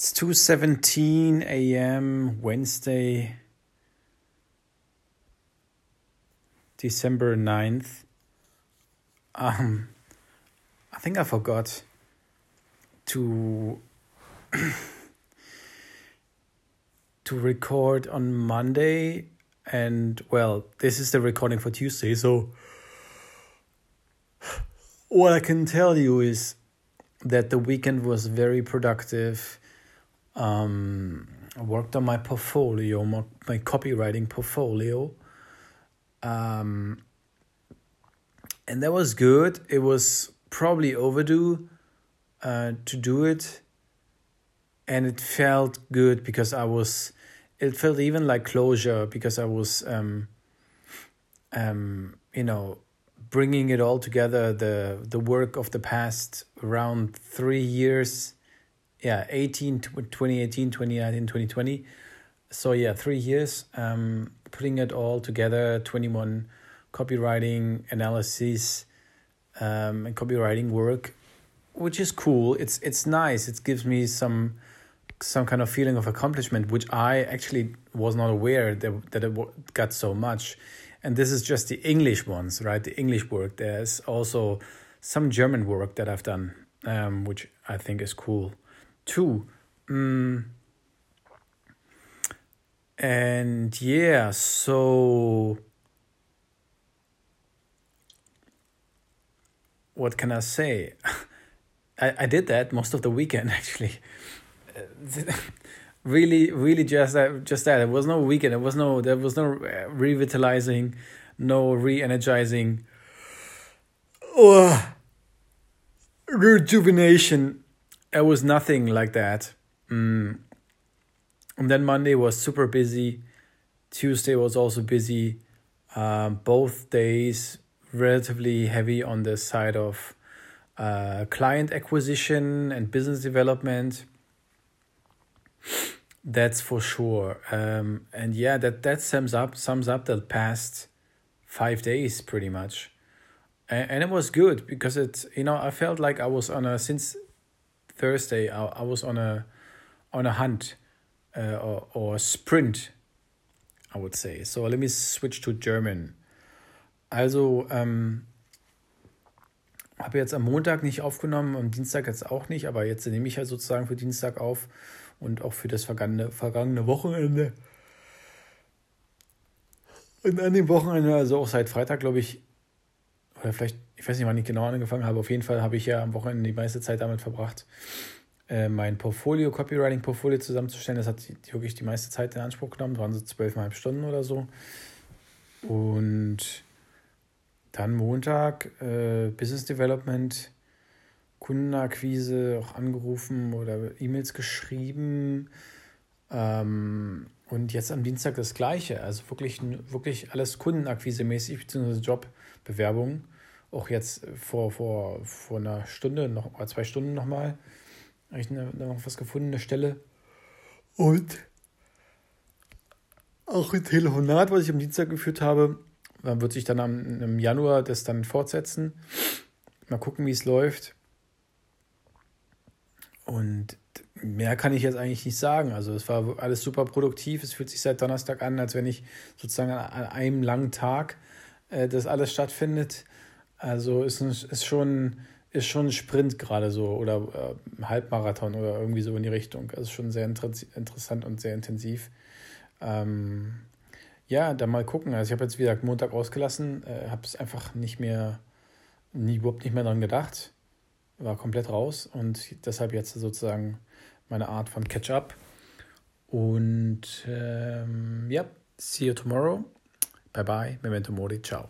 It's 2:17 a.m. Wednesday, December 9th. Um I think I forgot to to record on Monday and well, this is the recording for Tuesday, so what I can tell you is that the weekend was very productive um, I worked on my portfolio, my, my copywriting portfolio. Um, and that was good. It was probably overdue uh, to do it. And it felt good because I was, it felt even like closure because I was, um, um, you know, bringing it all together, the, the work of the past around three years yeah 18 2018 2019 2020 so yeah three years um putting it all together 21 copywriting analysis um and copywriting work which is cool. It's it's nice. It gives me some some kind of feeling of accomplishment which i actually was not aware that that it got so much. And this is just the english ones right? The english work. There's also some german work that i've done um, which i think is cool too. Mm. And yeah, so what can I say? I, I did that most of the weekend actually. really, really just that, just that. It was no weekend. It was no, there was no revitalizing, no re-energizing, or rejuvenation it was nothing like that. Mm. And then Monday was super busy. Tuesday was also busy. Um, both days relatively heavy on the side of uh, client acquisition and business development. That's for sure. Um, and yeah, that that sums up sums up the past five days pretty much. And, and it was good because it you know I felt like I was on a since Thursday, I, I was on a on a hunt uh, or or sprint, I would say. So let me switch to German. Also ähm, habe jetzt am Montag nicht aufgenommen, am Dienstag jetzt auch nicht, aber jetzt nehme ich ja sozusagen für Dienstag auf und auch für das vergangene, vergangene Wochenende. Und an dem Wochenende, also auch seit Freitag, glaube ich, oder vielleicht, ich weiß nicht, wann ich genau angefangen habe, auf jeden Fall habe ich ja am Wochenende die meiste Zeit damit verbracht, äh, mein Portfolio, Copywriting-Portfolio zusammenzustellen. Das hat wirklich die meiste Zeit in Anspruch genommen, das waren so zwölfeinhalb Stunden oder so. Und dann Montag äh, Business Development, Kundenakquise, auch angerufen oder E-Mails geschrieben. Ähm, und jetzt am Dienstag das Gleiche. Also wirklich, wirklich alles Kundenakquise-mäßig, beziehungsweise Jobbewerbung. Auch jetzt vor, vor, vor einer Stunde noch, zwei Stunden nochmal. Habe ich noch was gefunden, eine Stelle. Und auch ein Telefonat, was ich am Dienstag geführt habe. Man wird sich dann am, im Januar das dann fortsetzen. Mal gucken, wie es läuft. Und mehr kann ich jetzt eigentlich nicht sagen. Also es war alles super produktiv. Es fühlt sich seit Donnerstag an, als wenn ich sozusagen an einem langen Tag äh, das alles stattfindet. Also ist, ist schon ist schon ein Sprint gerade so oder äh, Halbmarathon oder irgendwie so in die Richtung. Also schon sehr inter interessant und sehr intensiv. Ähm, ja, dann mal gucken. Also ich habe jetzt wie gesagt Montag ausgelassen, äh, habe es einfach nicht mehr, nie, überhaupt nicht mehr dran gedacht, war komplett raus und deshalb jetzt sozusagen meine Art von Catch-up. Und ähm, ja, see you tomorrow. Bye bye, momentum morning, ciao.